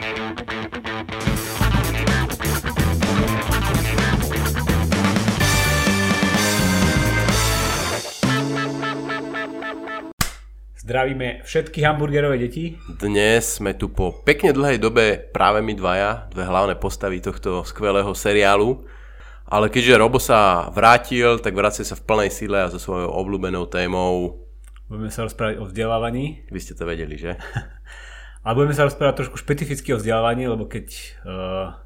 Zdravíme všetky hamburgerové deti. Dnes sme tu po pekne dlhej dobe práve my dvaja, dve hlavné postavy tohto skvelého seriálu. Ale keďže Robo sa vrátil, tak vracia sa v plnej sile a so svojou obľúbenou témou. Budeme sa rozprávať o vzdelávaní. Vy ste to vedeli, že? A budeme sa rozprávať trošku špecificky o vzdelávaní, lebo keď uh,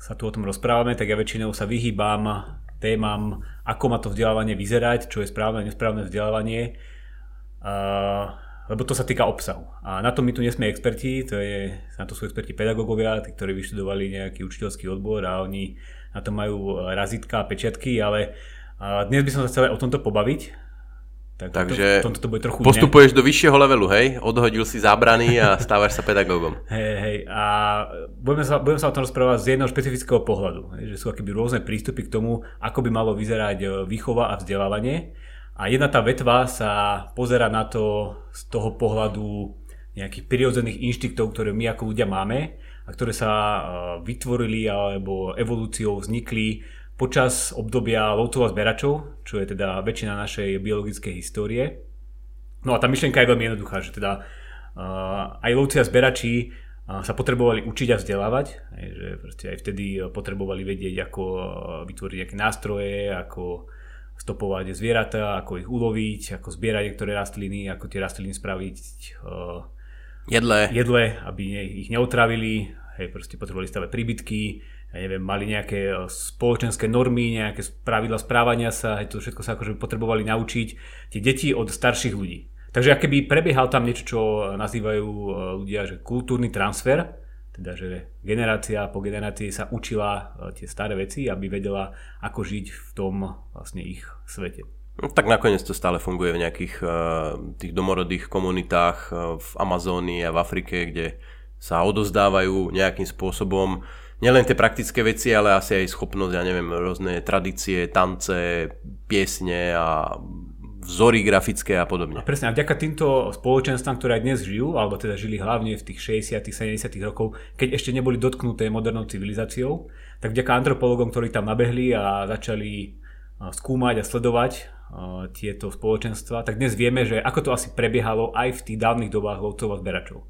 sa tu o tom rozprávame, tak ja väčšinou sa vyhýbam témam, ako má to vzdelávanie vyzerať, čo je správne a nesprávne vzdelávanie Uh, lebo to sa týka obsahu. A na to my tu nesme experti, to je, na to sú experti pedagógovia, tí, ktorí vyštudovali nejaký učiteľský odbor a oni na to majú razitka a pečiatky, ale uh, dnes by som sa chcel o tomto pobaviť. Tak Takže to, to, to bude trochu postupuješ iné. do vyššieho levelu, hej? Odhodil si zábrany a stávaš sa pedagógom. Hej, hej. A budeme sa, budeme sa o tom rozprávať z jedného špecifického pohľadu. Že sú akéby rôzne prístupy k tomu, ako by malo vyzerať e, výchova a vzdelávanie. A jedna tá vetva sa pozera na to z toho pohľadu nejakých prirodzených inštiktov, ktoré my ako ľudia máme a ktoré sa e, vytvorili alebo evolúciou vznikli počas obdobia lovcov a zberačov, čo je teda väčšina našej biologickej histórie. No a tá myšlienka je veľmi jednoduchá, že teda uh, aj lovci a zberači uh, sa potrebovali učiť a vzdelávať, aj, že proste aj vtedy potrebovali vedieť, ako vytvoriť nejaké nástroje, ako stopovať zvieratá, ako ich uloviť, ako zbierať niektoré rastliny, ako tie rastliny spraviť uh, jedle. jedle, aby ich neotravili, hej, proste potrebovali stavať príbytky, ja neviem, mali nejaké eh, spoločenské normy, nejaké pravidla správania sa, hej, to všetko sa akože potrebovali naučiť tie deti od starších ľudí. Takže keby prebiehal tam niečo, čo nazývajú eh, ľudia, že kultúrny transfer, teda že generácia po generácii sa učila e, tie staré veci, aby vedela, ako žiť v tom vlastne ich svete. No, tak nakoniec to stále funguje v nejakých tých domorodých komunitách v Amazónii a v Afrike, kde sa odozdávajú nejakým spôsobom nielen tie praktické veci, ale asi aj schopnosť, ja neviem, rôzne tradície, tance, piesne a vzory grafické a podobne. A presne, a vďaka týmto spoločenstvám, ktoré aj dnes žijú, alebo teda žili hlavne v tých 60 70 rokov, keď ešte neboli dotknuté modernou civilizáciou, tak vďaka antropologom, ktorí tam nabehli a začali skúmať a sledovať tieto spoločenstva, tak dnes vieme, že ako to asi prebiehalo aj v tých dávnych dobách lovcov a zberačov.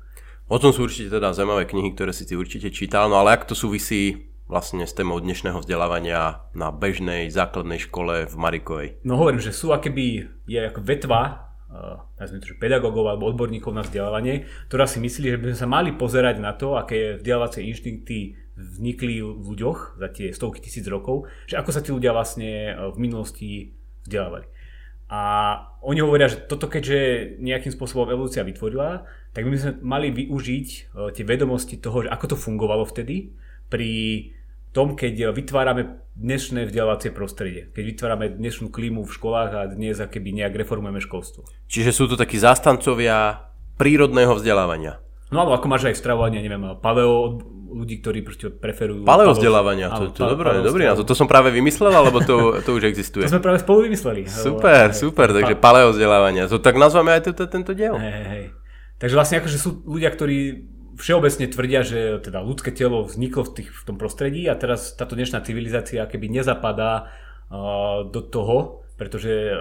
O tom sú určite teda zaujímavé knihy, ktoré si ty určite čítal, no ale ak to súvisí vlastne s témou dnešného vzdelávania na bežnej základnej škole v Marikovej? No hovorím, že sú akéby, je ako vetva, uh, to, že pedagógov alebo odborníkov na vzdelávanie, ktorá si myslí, že by sme sa mali pozerať na to, aké vzdelávacie inštinkty vznikli v ľuďoch za tie stovky tisíc rokov, že ako sa tí ľudia vlastne eh, v minulosti vzdelávali. A oni hovoria, že toto keďže nejakým spôsobom evolúcia vytvorila, tak my sme mali využiť uh, tie vedomosti toho, že ako to fungovalo vtedy, pri tom, keď vytvárame dnešné vzdelávacie prostredie, keď vytvárame dnešnú klímu v školách a dnes keby nejak reformujeme školstvo. Čiže sú to takí zástancovia prírodného vzdelávania. No alebo ako máš aj stravovanie, neviem, paleo ľudí, ktorí proste preferujú... Paleo vzdelávania, to, to, to dobré, dobrý. To som práve vymyslel, alebo to, to už existuje? to sme práve spolu vymysleli. Super, super, takže paleo vzdelávania. To tak nazveme aj tento, tento diel. Hej, hej. Takže vlastne akože sú ľudia, ktorí všeobecne tvrdia, že teda ľudské telo vzniklo v, tých, v tom prostredí a teraz táto dnešná civilizácia keby nezapadá uh, do toho, pretože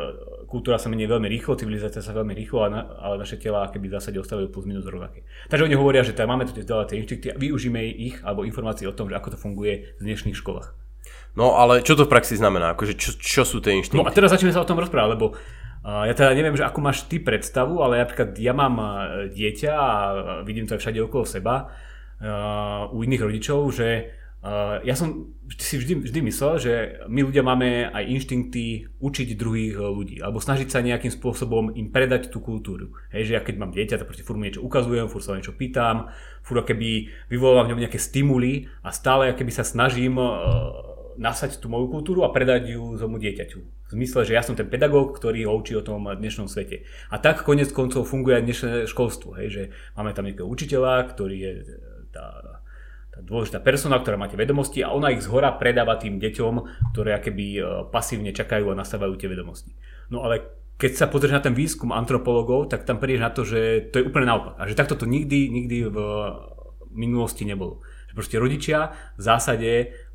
kultúra sa mení veľmi rýchlo, civilizácia sa veľmi rýchlo, na, ale naše tela keby v zásade ostávajú plus minus rovnaké. Takže oni hovoria, že teda máme tu tie vzdelávacie inštikty a využíme ich alebo informácie o tom, že ako to funguje v dnešných školách. No ale čo to v praxi znamená? Akože čo, čo sú tie inštinkty? No a teraz začneme sa o tom rozprávať, lebo ja teda neviem, že ako máš ty predstavu, ale napríklad ja mám dieťa a vidím to aj všade okolo seba u iných rodičov, že ja som si vždy, vždy myslel, že my ľudia máme aj inštinkty učiť druhých ľudí, alebo snažiť sa nejakým spôsobom im predať tú kultúru. Hej, že ja keď mám dieťa, tak proste furt mu niečo ukazujem, furt sa niečo pýtam, furt keby vyvolávam v ňom nejaké stimuly a stále keby sa snažím nasať tú moju kultúru a predať ju tomu dieťaťu. V zmysle, že ja som ten pedagóg, ktorý ho učí o tom dnešnom svete. A tak konec koncov funguje aj dnešné školstvo. Hej, že máme tam nejakého učiteľa, ktorý je e, tá, tá dôležitá persona, ktorá má tie vedomosti a ona ich zhora predáva tým deťom, ktoré akéby e, pasívne čakajú a nastávajú tie vedomosti. No ale keď sa pozrieš na ten výskum antropologov, tak tam prídeš na to, že to je úplne naopak. A že takto to nikdy, nikdy v minulosti nebolo. Že proste rodičia v zásade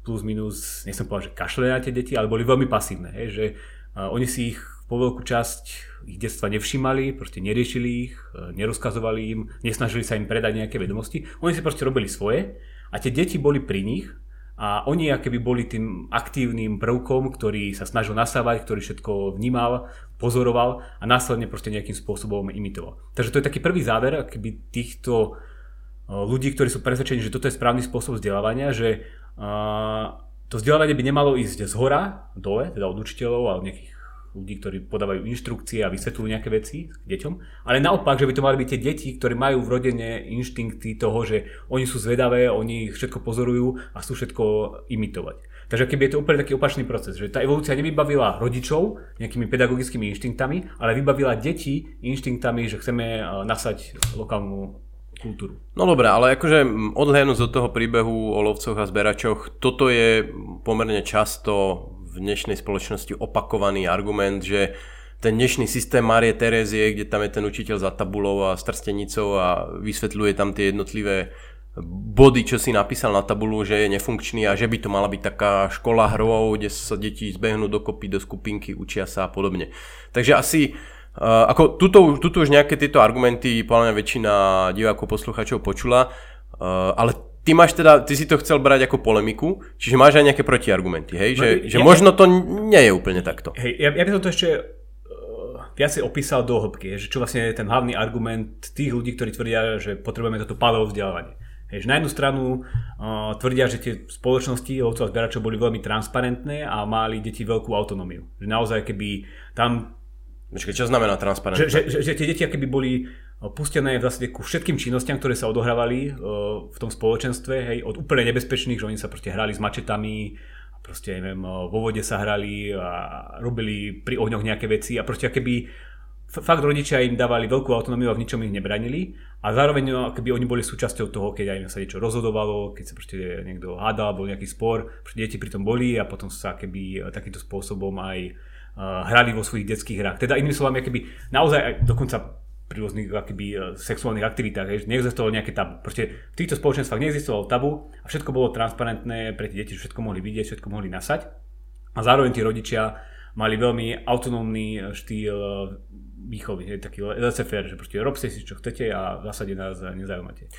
plus minus, nechcem povedať, že kašle na tie deti, ale boli veľmi pasívne. Hej, že oni si ich po veľkú časť ich detstva nevšímali, proste neriešili ich, uh, nerozkazovali im, nesnažili sa im predať nejaké vedomosti. Oni si proste robili svoje a tie deti boli pri nich a oni akéby boli tým aktívnym prvkom, ktorý sa snažil nasávať, ktorý všetko vnímal, pozoroval a následne proste nejakým spôsobom imitoval. Takže to je taký prvý záver akéby týchto e, ľudí, ktorí sú presvedčení, že toto je správny spôsob vzdelávania, že to vzdelávanie by nemalo ísť z hora dole, teda od učiteľov a od nejakých ľudí, ktorí podávajú inštrukcie a vysvetľujú nejaké veci deťom, ale naopak, že by to mali byť tie deti, ktorí majú vrodene inštinkty toho, že oni sú zvedavé, oni všetko pozorujú a chcú všetko imitovať. Takže keby je to úplne taký opačný proces, že tá evolúcia nevybavila rodičov nejakými pedagogickými inštinktami, ale vybavila deti inštinktami, že chceme eh, nasať lokálnu kultúru. No dobré, ale akože odhľadnúť od toho príbehu o lovcoch a zberačoch, toto je pomerne často v dnešnej spoločnosti opakovaný argument, že ten dnešný systém Marie Terezie, kde tam je ten učiteľ za tabulou a strstenicou a vysvetľuje tam tie jednotlivé body, čo si napísal na tabulu, že je nefunkčný a že by to mala byť taká škola hrov, kde sa deti zbehnú dokopy do skupinky, učia sa a podobne. Takže asi uh, ako tuto, tuto už nejaké tieto argumenty podľa mňa väčšina divákov, poslucháčov počula, uh, ale ty máš teda, ty si to chcel brať ako polemiku, čiže máš aj nejaké protiargumenty, hej? Že, no, že ja, možno to nie je úplne takto. Hej, ja, ja by som to ešte uh, viacej opísal do hĺbky, že čo vlastne je ten hlavný argument tých ľudí, ktorí tvrdia, že potrebujeme toto pádové vzdelávanie. Hej, že na jednu stranu uh, tvrdia, že tie spoločnosti lovcov a zberačov boli veľmi transparentné a mali deti veľkú autonómiu. Že naozaj keby tam... Počkej, čo znamená transparentné? Že, že, že, tie deti keby boli pustené v zásade ku všetkým činnostiam, ktoré sa odohrávali v tom spoločenstve, hej, od úplne nebezpečných, že oni sa proste hrali s mačetami, proste neviem, vo vode sa hrali a robili pri ohňoch nejaké veci a proste keby fakt rodičia im dávali veľkú autonómiu a v ničom ich nebranili a zároveň keby oni boli súčasťou toho, keď aj sa niečo rozhodovalo, keď sa proste niekto hádal, bol nejaký spor, deti pri tom boli a potom sa keby takýmto spôsobom aj hrali vo svojich detských hrách. Teda inými slovami, keby naozaj dokonca pri rôznych akýby, e, sexuálnych aktivitách, hej, neexistovalo nejaké tabu. Proste v týchto spoločenstvách neexistovalo tabu a všetko bolo transparentné pre tie deti, všetko mohli vidieť, všetko mohli nasať. A zároveň tí rodičia mali veľmi autonómny štýl výchovy, hej, taký laissez-faire, že proste robte si čo chcete a v zásade nás nezaujímate.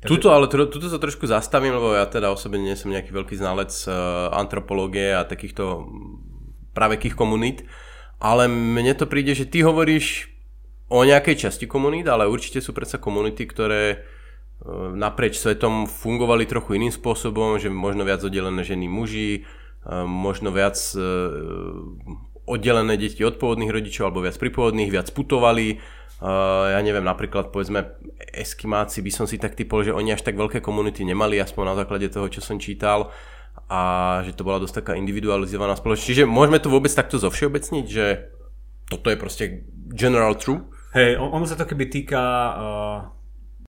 Takže... Tuto, ale tuto sa trošku zastavím, lebo ja teda osobne nie som nejaký veľký znalec antropológie a takýchto pravekých komunít, ale mne to príde, že ty hovoríš o nejakej časti komunít, ale určite sú predsa komunity, ktoré e, naprieč svetom fungovali trochu iným spôsobom, že možno viac oddelené ženy muži, e, možno viac e, oddelené deti od pôvodných rodičov alebo viac pripôvodných, viac putovali. Ja neviem, napríklad povedzme Eskimáci by som si tak typol, že oni až tak veľké komunity nemali, aspoň na základe toho, čo som čítal a že to bola dosť taká individualizovaná spoločnosť. Čiže môžeme to vôbec takto zovšeobecniť, že toto je proste general true? Hej, on, ono sa to keby týka uh,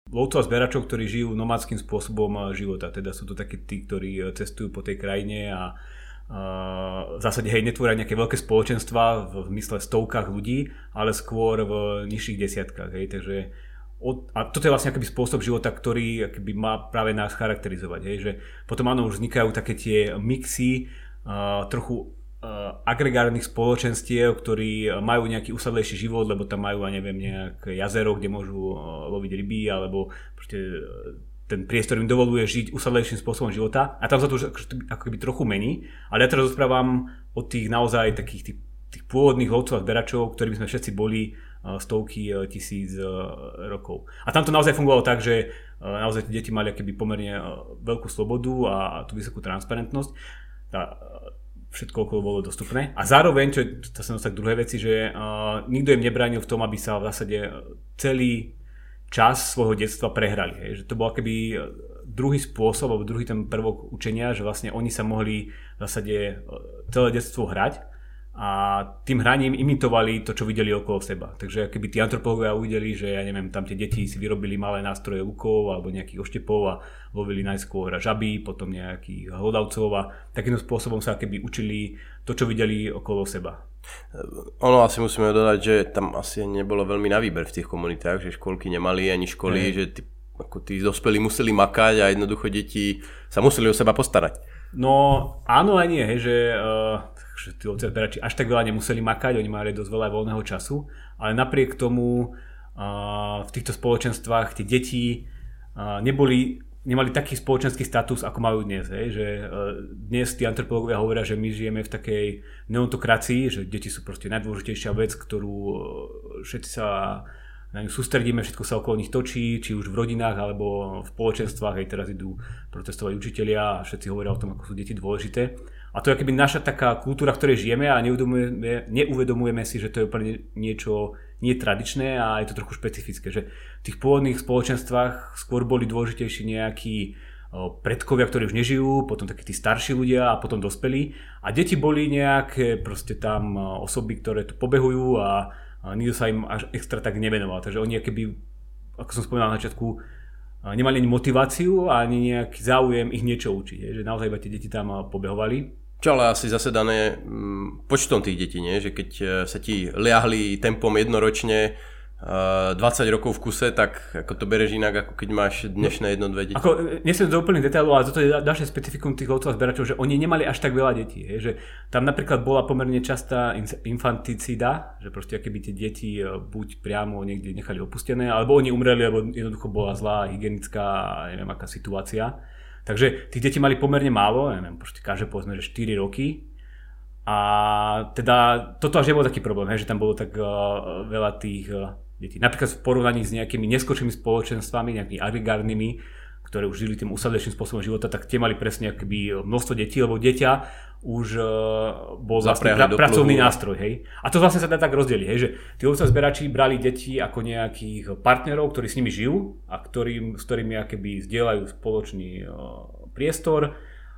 lovcov a zberačov, ktorí žijú nomádským spôsobom uh, života. Teda sú to takí tí, ktorí uh, cestujú po tej krajine a v zásade hej, netvoria nejaké veľké spoločenstva v mysle stovkách ľudí, ale skôr v nižších desiatkách. Hej, takže od, a toto je vlastne akýby spôsob života, ktorý akýby má práve nás charakterizovať. Hej, že potom áno, už vznikajú také tie mixy, uh, trochu agregárnych spoločenstiev, ktorí majú nejaký usadlejší život, lebo tam majú, neviem, nejaké jazero, kde môžu loviť ryby, alebo eh, ten priestor im dovoluje žiť usadlejším spôsobom života a tam sa to už ako keby trochu mení, ale ja teraz rozprávam o tých naozaj takých tých, tých pôvodných lovcov a zberačov, ktorí by sme všetci boli stovky tisíc rokov. A tam to naozaj fungovalo tak, že naozaj tie deti mali keby pomerne veľkú slobodu a tú vysokú transparentnosť. Tá, všetko okolo bolo dostupné. A zároveň, čo je to sa k druhej veci, že uh, nikto im nebránil v tom, aby sa v zásade celý čas svojho detstva prehrali. Hej. Že to bol keby druhý spôsob, alebo druhý ten prvok učenia, že vlastne oni sa mohli v zásade celé detstvo hrať a tým hraním imitovali to, čo videli okolo seba. Takže keby tí antropológovia uvideli, že ja neviem, tam tie deti si vyrobili malé nástroje lukov alebo nejakých oštepov a lovili najskôr žaby, potom nejakých hlodavcov a takýmto spôsobom sa keby učili to, čo videli okolo seba. Ono asi musíme dodať, že tam asi nebolo veľmi na výber v tých komunitách, že školky nemali ani školy, mm. že tí ako tí dospelí museli makať a jednoducho deti sa museli o seba postarať. No áno a nie, hej, že, uh, že tí ovce až tak veľa nemuseli makať, oni mali dosť veľa voľného času, ale napriek tomu uh, v týchto spoločenstvách tie deti uh, neboli nemali taký spoločenský status, ako majú dnes. Hej? Že dnes tí antropológovia hovoria, že my žijeme v takej neontokracii, že deti sú proste najdôležitejšia vec, ktorú všetci sa na ňu sústredíme, všetko sa okolo nich točí, či už v rodinách alebo v spoločenstvách, aj teraz idú protestovať učitelia a všetci hovoria o tom, ako sú deti dôležité. A to je keby naša taká kultúra, v ktorej žijeme a neuvedomujeme, neuvedomujeme si, že to je úplne niečo nie tradičné a je to trochu špecifické. Že v tých pôvodných spoločenstvách skôr boli dôležitejší nejakí predkovia, ktorí už nežijú, potom takí tí starší ľudia a potom dospelí. A deti boli nejaké proste tam osoby, ktoré tu pobehujú a nikto sa im až extra tak nevenoval. Takže oni keby, ako som spomínal na začiatku, nemali ani motiváciu ani nejaký záujem ich niečo učiť. Že naozaj iba tie deti tam pobehovali. Čo ale asi zase dané mm, počtom tých detí, nie? že keď e, sa ti liahli tempom jednoročne 20 rokov v kuse, tak ako to bereš inak, ako keď máš dnešné jedno, dve deti. Ako, nesem do úplných detailov, ale toto je ďalšie specifikum tých lovcov a zberačov, že oni nemali až tak veľa detí. Je, že tam napríklad bola pomerne častá infanticida, že proste keby tie deti e, buď priamo niekde nechali opustené, alebo oni umreli, alebo jednoducho bola zlá hygienická, neviem aká situácia. Takže tých detí mali pomerne málo, neviem, proste každé povedzme, že 4 roky, a teda toto až nebol taký problém, hej, že tam bolo tak uh, veľa tých uh, detí. Napríklad v porovnaní s nejakými neskôršími spoločenstvami, nejakými agrigárnymi, ktoré už žili tým usadlejším spôsobom života, tak tie mali presne akoby množstvo detí, lebo dieťa už uh, bol vlastne pra, pracovný nástroj. Hej? A to vlastne sa dá tak rozdeliť, hej? že tí ovca zberači brali deti ako nejakých partnerov, ktorí s nimi žijú a ktorým, s ktorými akoby zdieľajú spoločný uh, priestor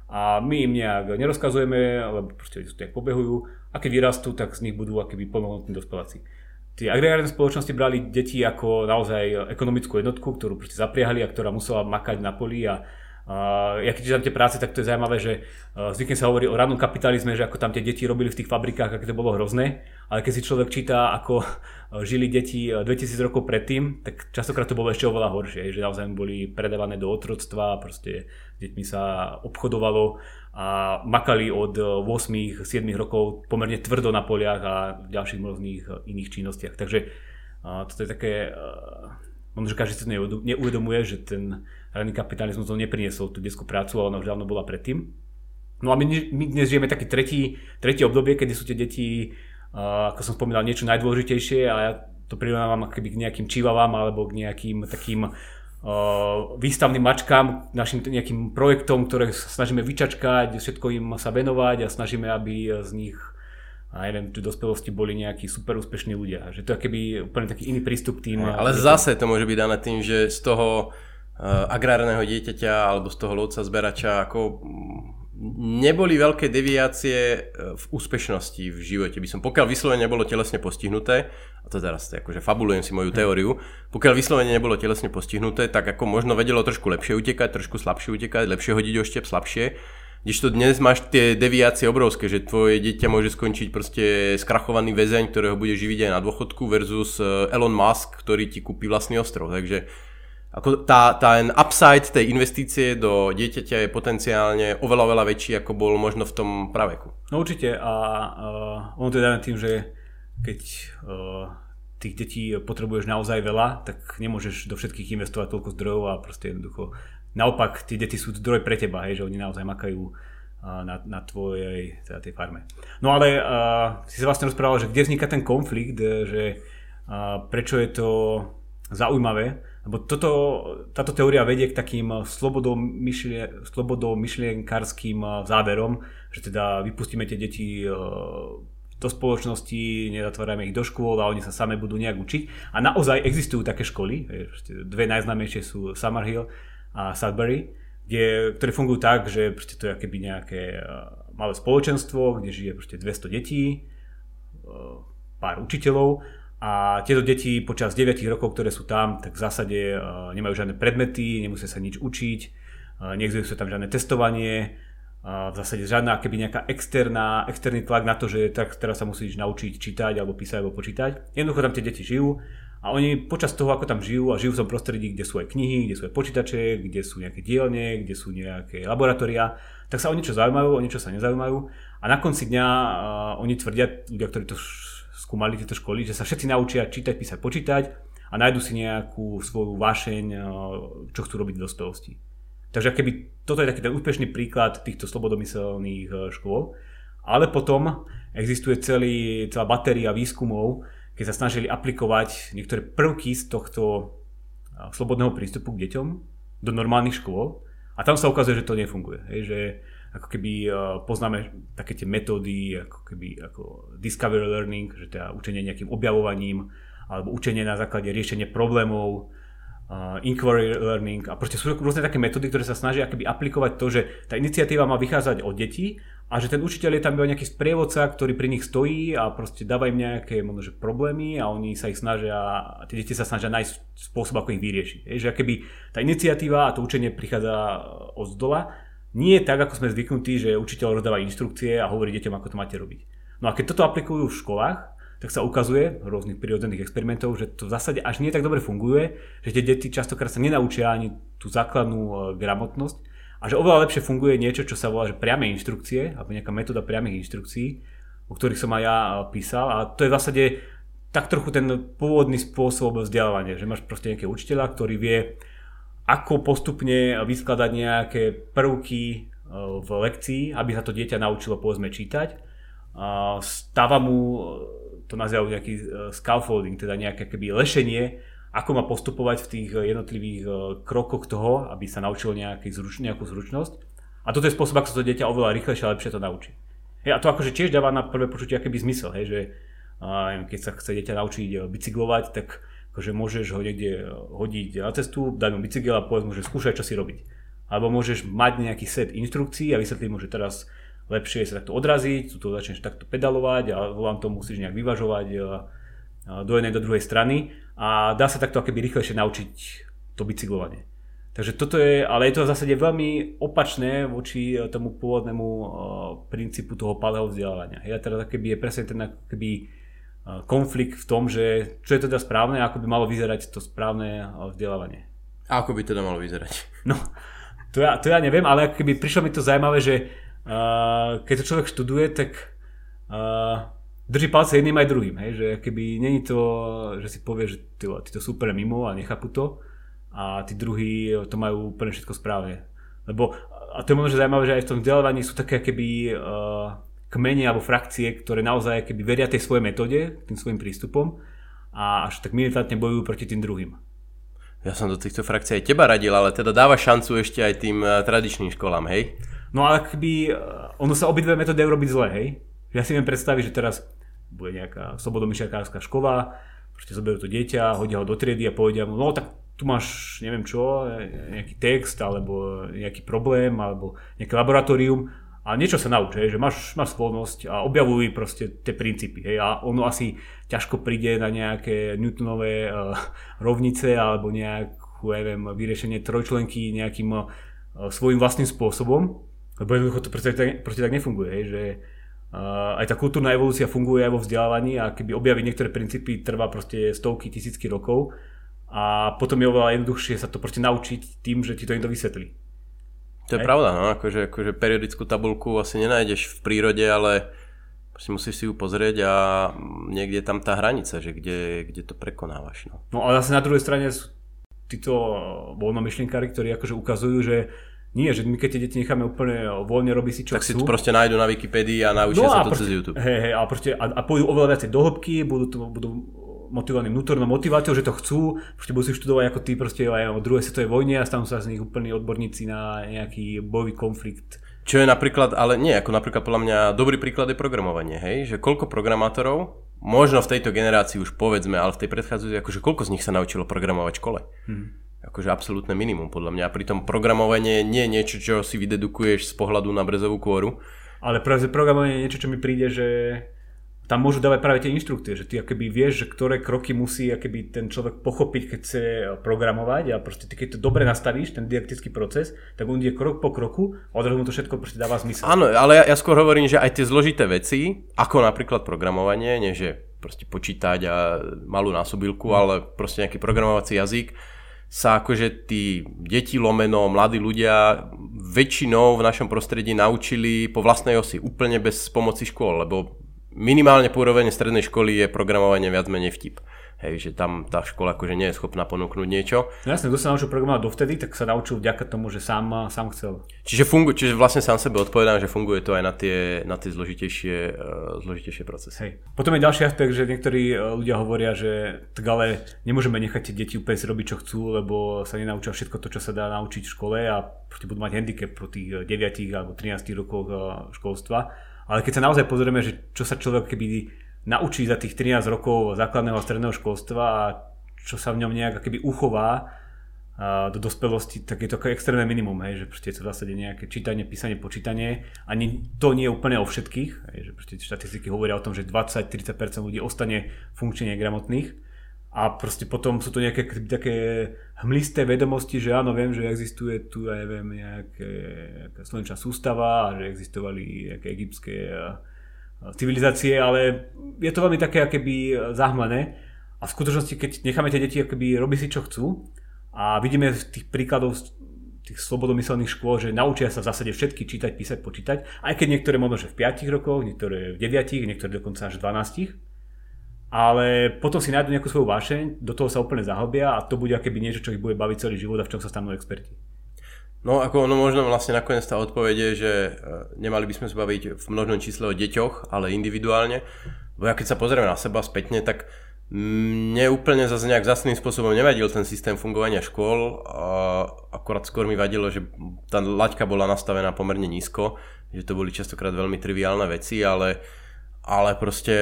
a my im nejak nerozkazujeme, lebo proste sú tak pobehujú a keď vyrastú, tak z nich budú akoby plnohodnotní dospeláci tie agregárne spoločnosti brali deti ako naozaj ekonomickú jednotku, ktorú proste zapriahali a ktorá musela makať na poli a Uh, ja keď čítam tie práce, tak to je zaujímavé, že uh, zvykne sa hovorí o rannom kapitalizme, že ako tam tie deti robili v tých fabrikách, aké to bolo hrozné, ale keď si človek číta, ako uh, žili deti 2000 rokov predtým, tak častokrát to bolo ešte oveľa horšie, že naozaj boli predávané do otroctva, proste deťmi sa obchodovalo a makali od 8-7 rokov pomerne tvrdo na poliach a v ďalších rôznych iných činnostiach. Takže toto je také, možno, že každý si to neuvedomuje, že ten ranný kapitalizmus to nepriniesol tú detskú prácu, ale ona už dávno bola predtým. No a my, my dnes žijeme taký tretí, tretí obdobie, kedy sú tie deti, uh, ako som spomínal, niečo najdôležitejšie a ja to prirovnávam akoby k nejakým čivavám alebo k nejakým takým uh, výstavným mačkám, našim nejakým projektom, ktoré snažíme vyčačkať, všetko im sa venovať a snažíme, aby z nich a neviem, či v dospelosti boli nejakí super úspešní ľudia. Že to je keby úplne taký iný prístup tým. Ale zase to môže byť dané tým, že z toho agrárneho dieťaťa alebo z toho lovca zberača ako mm, neboli veľké deviácie eh, v úspešnosti v živote. By som, pokiaľ vyslovene nebolo telesne postihnuté, a to teraz akože fabulujem si moju hm. teóriu, pokiaľ vyslovene nebolo telesne postihnuté, tak ako možno vedelo trošku lepšie utekať, trošku slabšie utekať, lepšie hodiť o štep, slabšie. Když to dnes máš tie deviácie obrovské, že tvoje dieťa môže skončiť proste skrachovaný väzeň, ktorého bude živiť aj na dôchodku versus eh, Elon Musk, ktorý ti kúpi vlastný ostrov. Takže ako tá, ten upside tej investície do dieťaťa je potenciálne oveľa, oveľa väčší, ako bol možno v tom praveku. No určite a uh, ono to je tým, že keď uh, tých detí potrebuješ naozaj veľa, tak nemôžeš do všetkých investovať toľko zdrojov a proste jednoducho naopak tie deti sú zdroj pre teba, hej, že oni naozaj makajú uh, na, na tvojej teda tej farme. No ale uh, si sa vlastne rozprával, že kde vzniká ten konflikt, že uh, prečo je to zaujímavé, lebo toto, táto teória vedie k takým myšlie, slobodou myšlienkárským eh, záverom, že teda vypustíme tie deti eh, do spoločnosti, nezatvárame ich do škôl a oni sa same budú nejak učiť. A naozaj existujú také školy, dve najznámejšie sú Summerhill a Sudbury, kde, ktoré fungujú tak, že to je keby nejaké eh, malé spoločenstvo, kde žije 200 detí, pár učiteľov a tieto deti počas 9 rokov, ktoré sú tam, tak v zásade uh, nemajú žiadne predmety, nemusia sa nič učiť, uh, neexistuje tam žiadne testovanie, uh, v zásade žiadna keby nejaká externá, externý tlak na to, že tak teraz sa musíš naučiť čítať alebo písať alebo počítať. Jednoducho tam tie deti žijú A oni počas toho, ako tam žijú a žijú v tom prostredí, kde sú aj knihy, kde sú aj počítače, kde sú nejaké dielne, kde sú nejaké laboratória, tak sa o niečo zaujímajú, o niečo sa nezaujímajú. A na konci dňa uh, oni tvrdia, ľudia, ktorí to skúmali tieto školy, že sa všetci naučia čítať, písať, počítať a nájdu si nejakú svoju vášeň, uh, čo chcú robiť v dospelosti. Takže keby toto je taký ten úspešný príklad týchto slobodomyselných uh, škôl. Ale potom existuje celý, celá batéria výskumov, keď sa snažili aplikovať niektoré prvky z tohto slobodného prístupu k deťom do normálnych škôl a tam sa ukazuje, že to nefunguje. Hej, že ako keby poznáme také tie metódy ako keby ako discovery learning, že teda učenie nejakým objavovaním alebo učenie na základe riešenia problémov, uh, inquiry learning a proste sú rôzne také metódy, ktoré sa snažia akoby aplikovať to, že tá iniciatíva má vychádzať od detí a že ten učiteľ je tam iba nejaký sprievodca, ktorý pri nich stojí a proste dáva im nejaké možno, že problémy a oni sa ich snažia, tie deti sa snažia nájsť spôsob, ako ich vyriešiť. Je, že keby tá iniciatíva a to učenie prichádza od zdola, nie je tak, ako sme zvyknutí, že učiteľ rozdáva inštrukcie a hovorí deťom, ako to máte robiť. No a keď toto aplikujú v školách, tak sa ukazuje v rôznych prírodzených experimentov, že to v zásade až nie tak dobre funguje, že tie deti častokrát sa nenaučia ani tú základnú e, gramotnosť, a že oveľa lepšie funguje niečo, čo sa volá že priame inštrukcie, alebo nejaká metóda priamých inštrukcií, o ktorých som aj ja eh, písal. A to je v zásade tak trochu ten pôvodný spôsob vzdelávania, že máš proste nejakého učiteľa, ktorý vie, ako postupne vyskladať nejaké prvky eh, v lekcii, aby sa to dieťa naučilo povedzme čítať. Stáva mu, eh, to nazývajú nejaký scaffolding, teda nejaké keby lešenie ako má postupovať v tých eh, jednotlivých eh, krokoch toho, aby sa naučil nejaký zruč, nejakú zručnosť. A toto je spôsob, ako sa to dieťa oveľa rýchlejšie a lepšie to naučí. Hej, a to akože tiež dáva na prvé počutie akýby zmysel, hej, že keď sa chce dieťa naučiť eh, bicyklovať, tak akože môžeš ho niekde hodiť na cestu, dať mu bicykel a povedz mu, že skúšaj, čo si robiť. Alebo môžeš mať nejaký set inštrukcií a vysvetliť mu, že teraz lepšie sa takto odraziť, tu to začneš takto pedalovať a volám to musíš nejak vyvažovať do jednej do druhej strany a dá sa takto akéby rýchlejšie naučiť to bicyklovanie. Takže toto je, ale je to v zásade veľmi opačné voči eh, tomu pôvodnému princípu toho palého vzdelávania. Ja teda keby je presne ten uh, konflikt v tom, že čo je teda správne a ako by malo vyzerať to správne uh, vzdelávanie. A ako by teda malo vyzerať? No, to ja, to ja neviem, ale keby prišlo mi to zaujímavé, že uh, keď to človek študuje, tak uh, drží palce jedným aj druhým, hej, že keby není to, že si povie, že ty, ty to super mimo a nechápu to a tí druhí to majú úplne všetko správne. Lebo, a to je možno že zaujímavé, že aj v tom vzdelávaní sú také keby uh, kmene alebo frakcie, ktoré naozaj keby veria tej svojej metóde, tým svojim prístupom a až tak militantne bojujú proti tým druhým. Ja som do týchto frakcií aj teba radil, ale teda dáva šancu ešte aj tým uh, tradičným školám, hej? No ale keby, uh, ono sa obidve metódy robiť zle, hej? Ja si viem predstaviť, že teraz bude nejaká slobodomyšľakárska škola, proste zoberú to dieťa, hodia ho do triedy a povedia mu, no tak tu máš neviem čo, nejaký text alebo nejaký problém alebo nejaké laboratórium a niečo sa naučí, že máš, máš voľnosť a objavuj proste tie princípy. Hej, a ono asi ťažko príde na nejaké Newtonové uh, rovnice alebo nejakú, neviem, vyriešenie trojčlenky nejakým uh, svojím vlastným spôsobom, lebo jednoducho to proste, proste tak nefunguje, hej, že aj tá kultúrna evolúcia funguje aj vo vzdelávaní a keby objaviť niektoré princípy trvá proste stovky, tisícky rokov a potom je oveľa jednoduchšie sa to proste naučiť tým, že ti to niekto vysvetlí. To je aj? pravda, no, akože, akože periodickú tabulku asi nenájdeš v prírode, ale musíš si ju pozrieť a niekde je tam tá hranica, že kde, kde to prekonávaš. No. no a zase na druhej strane sú títo voľnomyšlienkári, ktorí akože ukazujú, že nie, že my keď tie deti necháme úplne voľne robiť si čo tak chcú. Tak si to proste nájdu na Wikipedii a naučia no sa to proste, cez YouTube. Hej, hej, a, proste, a, a pôjdu oveľa viacej do hĺbky, budú, to, budú motivovaní vnútornou motiváciou, že to chcú, proste budú si študovať ako tí proste aj o druhej svetovej vojne a stanú sa z nich úplní odborníci na nejaký bojový konflikt. Čo je napríklad, ale nie, ako napríklad podľa mňa dobrý príklad je programovanie, hej, že koľko programátorov, možno v tejto generácii už povedzme, ale v tej predchádzajúcej, akože koľko z nich sa naučilo programovať v škole. Hmm akože absolútne minimum podľa mňa. A pritom programovanie nie je niečo, čo si vydedukuješ z pohľadu na brezovú kôru. Ale práve programovanie je niečo, čo mi príde, že tam môžu dávať práve tie inštrukcie, že ty akoby vieš, že ktoré kroky musí akoby ten človek pochopiť, keď chce programovať a proste ty keď to dobre nastavíš, ten didaktický proces, tak on ide krok po kroku a odrazu mu to všetko proste dáva zmysel. Áno, ale ja, ja skôr hovorím, že aj tie zložité veci, ako napríklad programovanie, nie že proste počítať a malú násobilku, mm. ale proste nejaký programovací jazyk sa akože tí deti lomeno, mladí ľudia väčšinou v našom prostredí naučili po vlastnej osi, úplne bez pomoci škôl, lebo minimálne po úrovene strednej školy je programovanie viac menej vtip. Hej, že tam tá škola akože nie je schopná ponúknuť niečo. No jasne, kto sa naučil programovať dovtedy, tak sa naučil vďaka tomu, že sám, sám chcel. Čiže, fungu, čiže vlastne sám sebe odpovedám, že funguje to aj na tie, na tie zložitejšie, uh, zložitejšie procesy. Hej. Potom je ďalší aspekt, že niektorí e, ľudia hovoria, že tak ale nemôžeme nechať tie deti úplne si robiť, čo chcú, lebo sa nenaučia všetko to, čo sa dá naučiť v škole a budú mať handicap pro tých 9 alebo 13 rokoch e, školstva. Ale keď sa naozaj pozrieme, že čo sa človek keby naučí za tých 13 rokov základného a stredného školstva a čo sa v ňom nejak keby uchová do dospelosti, tak je to extrémne minimum, hej, že proste je to v zásade nejaké čítanie, písanie, počítanie. Ani to nie je úplne o všetkých, hej, že štatistiky hovoria o tom, že 20-30% ľudí ostane funkčne negramotných. A proste potom sú to nejaké také hmlisté vedomosti, že áno, viem, že existuje tu, ja neviem, nejaké, nejaká slnečná sústava a že existovali nejaké egyptské civilizácie, ale je to veľmi také akéby zahmlené. A v skutočnosti, keď necháme tie deti akoby robiť si čo chcú a vidíme z tých príkladov tých slobodomyselných škôl, že naučia sa v zásade všetky čítať, písať, počítať, aj keď niektoré možno, že v 5 rokoch, niektoré v 9, niektoré dokonca až v 12. Ale potom si nájdu nejakú svoju vášeň, do toho sa úplne zahlbia a to bude akéby niečo, čo ich bude baviť celý život a v čom sa stanú experti. No ako no možno vlastne nakoniec tá odpoveď je, že e, nemali by sme sa baviť v množnom čísle o deťoch, ale individuálne. Bo ja keď sa pozrieme na seba spätne, tak mne úplne zase nejak zasným spôsobom nevadil ten systém fungovania škôl, a akorát skôr mi vadilo, že tá laťka bola nastavená pomerne nízko, že to boli častokrát veľmi triviálne veci, ale, ale proste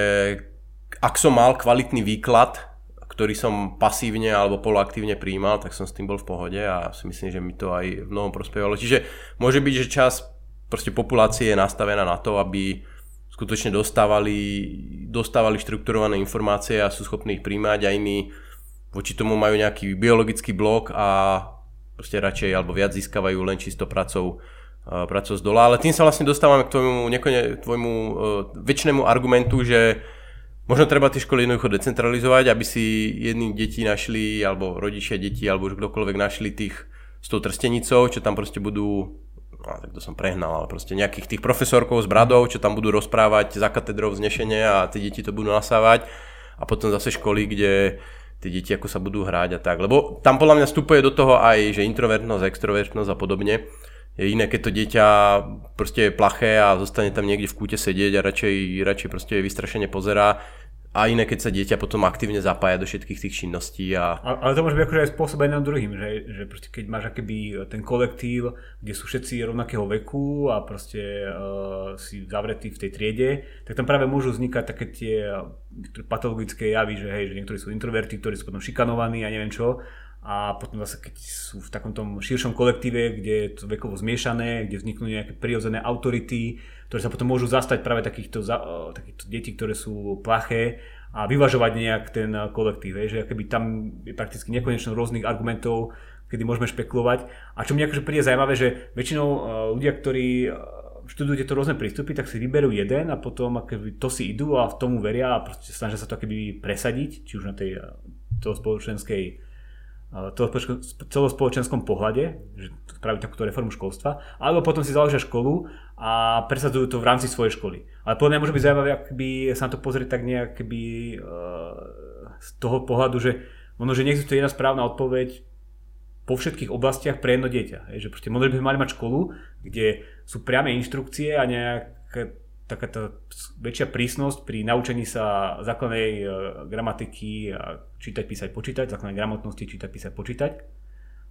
ak som mal kvalitný výklad, ktorý som pasívne alebo poloaktívne prijímal, tak som s tým bol v pohode a si myslím, že mi to aj v mnohom prospievalo. Čiže môže byť, že čas proste populácie je nastavená na to, aby skutočne dostávali, dostávali štrukturované informácie a sú schopní ich príjmať a iní voči tomu majú nejaký biologický blok a proste radšej alebo viac získavajú len čisto pracou, pracou z dola. Ale tým sa vlastne dostávame k tvojmu, nekone, tvojmu uh, väčšnému argumentu, že Možno treba tie školy jednoducho decentralizovať, aby si jedni deti našli, alebo rodičia deti, alebo už kdokoľvek našli tých s tou trstenicou, čo tam proste budú no, tak to som prehnal, ale proste nejakých tých profesorkov s bradou, čo tam budú rozprávať za katedrou vznešenie a tie deti to budú nasávať. A potom zase školy, kde tie deti ako sa budú hrať a tak, lebo tam podľa mňa vstupuje do toho aj, že introvertnosť, extrovertnosť a podobne. Je iné, keď to dieťa proste je plaché a zostane tam niekde v kúte sedieť a radšej, radšej proste vystrašene pozerá, a iné, keď sa dieťa potom aktívne zapája do všetkých tých činností. A... Ale to môže byť akože aj spôsob aj na druhým, že, že proste keď máš akéby ten kolektív, kde sú všetci rovnakého veku a proste uh, si zavretí v tej triede, tak tam práve môžu vznikať také tie patologické javy, že hej, že niektorí sú introverti, ktorí sú potom šikanovaní a neviem čo a potom zase keď sú v takom tom širšom kolektíve, kde je to vekovo zmiešané, kde vzniknú nejaké prirodzené autority, ktoré sa potom môžu zastať práve takýchto, takýchto detí, ktoré sú plaché a vyvažovať nejak ten kolektív, že keby tam je prakticky nekonečno rôznych argumentov, kedy môžeme špekulovať. A čo mi akože príde zaujímavé, že väčšinou ľudia, ktorí študujú tieto rôzne prístupy, tak si vyberú jeden a potom akoby to si idú a v tomu veria a snažia sa to akoby presadiť, či už na tej spoločenskej celospoločenskom pohľade, že spraviť takúto reformu školstva, alebo potom si založia školu a presadzujú to v rámci svojej školy. Ale podľa mňa môže byť zaujímavé, ak by sa na to pozrieť tak nejak by, z toho pohľadu, že možno, že neexistuje jedna správna odpoveď po všetkých oblastiach pre jedno dieťa. Že proste možno by sme mali mať školu, kde sú priame inštrukcie a nejaké taká tá väčšia prísnosť pri naučení sa základnej e, gramatiky a čítať, písať, počítať, základnej gramotnosti čítať, písať, počítať.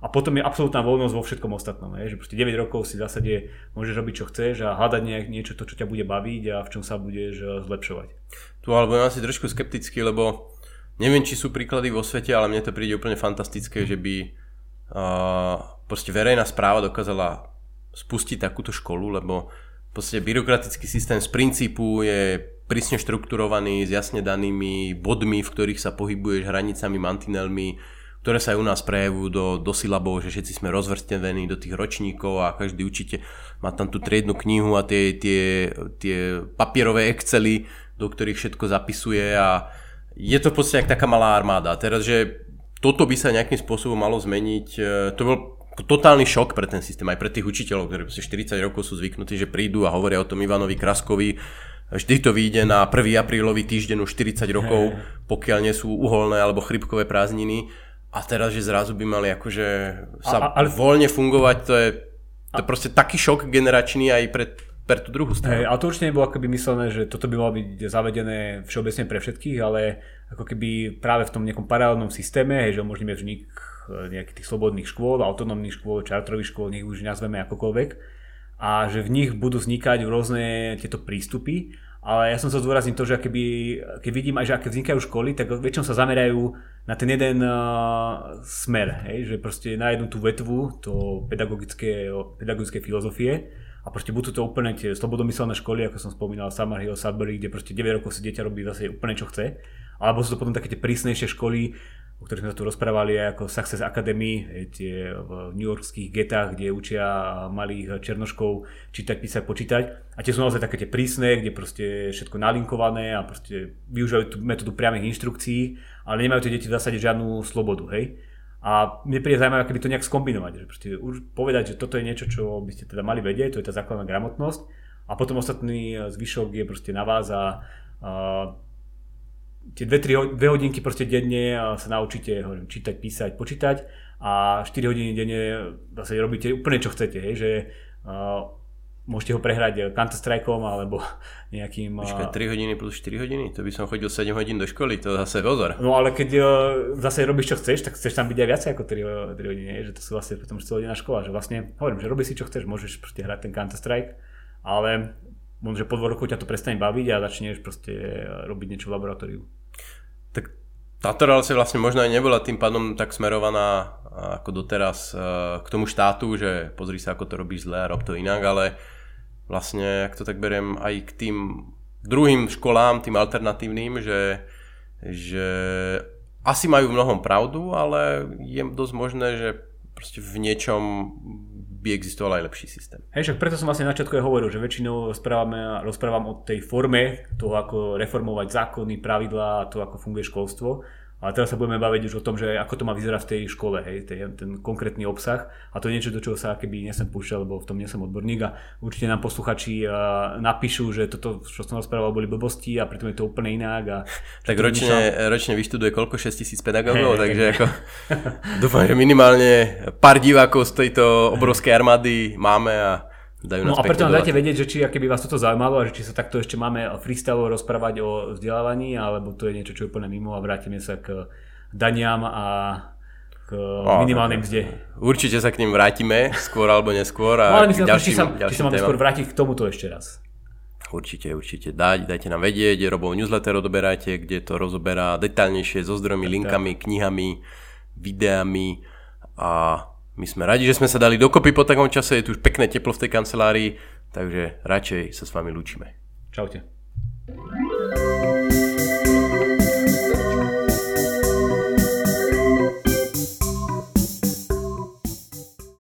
A potom je absolútna voľnosť vo všetkom ostatnom. Je, že proste 9 rokov si v zásade môžeš robiť, čo chceš a hľadať nejak, niečo, to, čo ťa bude baviť a v čom sa budeš e, zlepšovať. Tu alebo ja asi trošku skeptický, lebo neviem, či sú príklady vo svete, ale mne to príde úplne fantastické, že by uh, proste verejná správa dokázala spustiť takúto školu, lebo Proste byrokratický systém z princípu je prísne štrukturovaný s jasne danými bodmi, v ktorých sa pohybuješ hranicami, mantinelmi, ktoré sa aj u nás prejavujú do, do silabov, že všetci sme rozvrstevení do tých ročníkov a každý určite má tam tú triednu knihu a tie, tie, tie papierové excely, do ktorých všetko zapisuje a je to v podstate taká malá armáda. Teraz, že toto by sa nejakým spôsobom malo zmeniť, e, to bol totálny šok pre ten systém, aj pre tých učiteľov, ktorí 40 rokov sú zvyknutí, že prídu a hovoria o tom Ivanovi Kraskovi, Vždy to vyjde na 1. aprílový týždeň už 40 rokov, pokiaľ nie sú uholné alebo chrypkové prázdniny a teraz, že zrazu by mali akože sa a, ale... voľne fungovať, to je, to je proste taký šok generačný aj pre, pre tú druhú stranu. Hey, ale to určite nebolo akoby myslené, že toto by malo byť zavedené všeobecne pre všetkých, ale ako keby práve v tom nejakom paralelnom systéme, hej, že umožníme vznik nejakých tých slobodných škôl, autonómnych škôl, čartrových škôl, nech už nazveme akokoľvek, a že v nich budú vznikať rôzne tieto prístupy. Ale ja som sa zdôrazniť to, že keby, keď vidím aj, že aké vznikajú školy, tak väčšinou sa zamerajú na ten jeden uh, smer, hej? že proste na jednu tú vetvu, to pedagogické, pedagogické filozofie. A proste budú to úplne tie slobodomyselné školy, ako som spomínal, Summerhill, Sudbury, kde proste 9 rokov si dieťa robí zase úplne čo chce, alebo sú to potom také tie prísnejšie školy, o ktorých sme sa tu rozprávali aj ako Success Academy, tie v New Yorkských getách, kde učia malých černoškov čítať, písať, počítať. A tie sú naozaj také tie prísne, kde proste všetko nalinkované a proste využívajú tú metódu priamých inštrukcií, ale nemajú tie deti v zásade žiadnu slobodu, hej. A mne príde zaujímavé, keby to nejak skombinovať, že proste už povedať, že toto je niečo, čo by ste teda mali vedieť, to je tá základná gramotnosť a potom ostatný zvyšok je proste na vás a, a tie 2-3 hodinky proste denne sa naučíte hovorím, čítať, písať, počítať a 4 hodiny denne zase robíte úplne čo chcete, hej, že uh, môžete ho prehrať Counter Strikeom alebo nejakým... Počkaj, 3 hodiny plus 4 hodiny? To by som chodil 7 hodín do školy, to zase pozor. No ale keď uh, zase robíš čo chceš, tak chceš tam byť aj viacej ako 3, 3 hodiny, že to sú vlastne potom 4 hodina škola, že vlastne hovorím, že robíš si čo chceš, môžeš proste hrať ten Counter Strike, ale možno, že po dvoch rokoch ťa to prestane baviť a začneš proste robiť niečo v laboratóriu. Tak táto relácia vlastne možno aj nebola tým pádom tak smerovaná ako doteraz e, k tomu štátu, že pozri sa, ako to robíš zle a rob to inak, ale vlastne, ak to tak beriem, aj k tým druhým školám, tým alternatívnym, že, že asi majú v mnohom pravdu, ale je dosť možné, že proste v niečom by existoval aj lepší systém. Hej, však preto som vlastne na aj hovoril, že väčšinou rozprávame, rozprávam o tej forme toho, ako reformovať zákony, pravidlá a to, ako funguje školstvo. Ale teraz sa budeme baviť už o tom, že ako to má vyzerať v tej škole, hej, tej, ten konkrétny obsah. A to je niečo, do čoho sa keby nesem púšťal, lebo v tom nie som odborník a určite nám posluchači uh, napíšu, že toto, čo som rozprával, boli blbosti a pritom je to úplne inak. A tak ročne, sa... ročne vyštuduje koľko? 6 tisíc pedagógov, hey, takže ako, dúfam, že minimálne pár divákov z tejto obrovskej armády máme a dajú No a preto nám dajte vedieť, že či by vás toto zaujímalo a že či sa takto ešte máme freestyle rozprávať o vzdelávaní, alebo to je niečo, čo je úplne mimo a vrátime sa k daniam a k minimálnej mzde. Určite sa k ním vrátime, skôr alebo neskôr. A no, ale myslím, ďalším, či sa, či sa máme skôr vrátiť k tomuto ešte raz. Určite, určite. Dať, dajte nám vedieť, Robov newsletter odoberáte, kde to rozoberá detaľnejšie so zdrojmi, linkami, knihami, videami a my sme radi, že sme sa dali dokopy po takom čase, je tu už pekné teplo v tej kancelárii, takže radšej sa s vami lúčime. Čaute.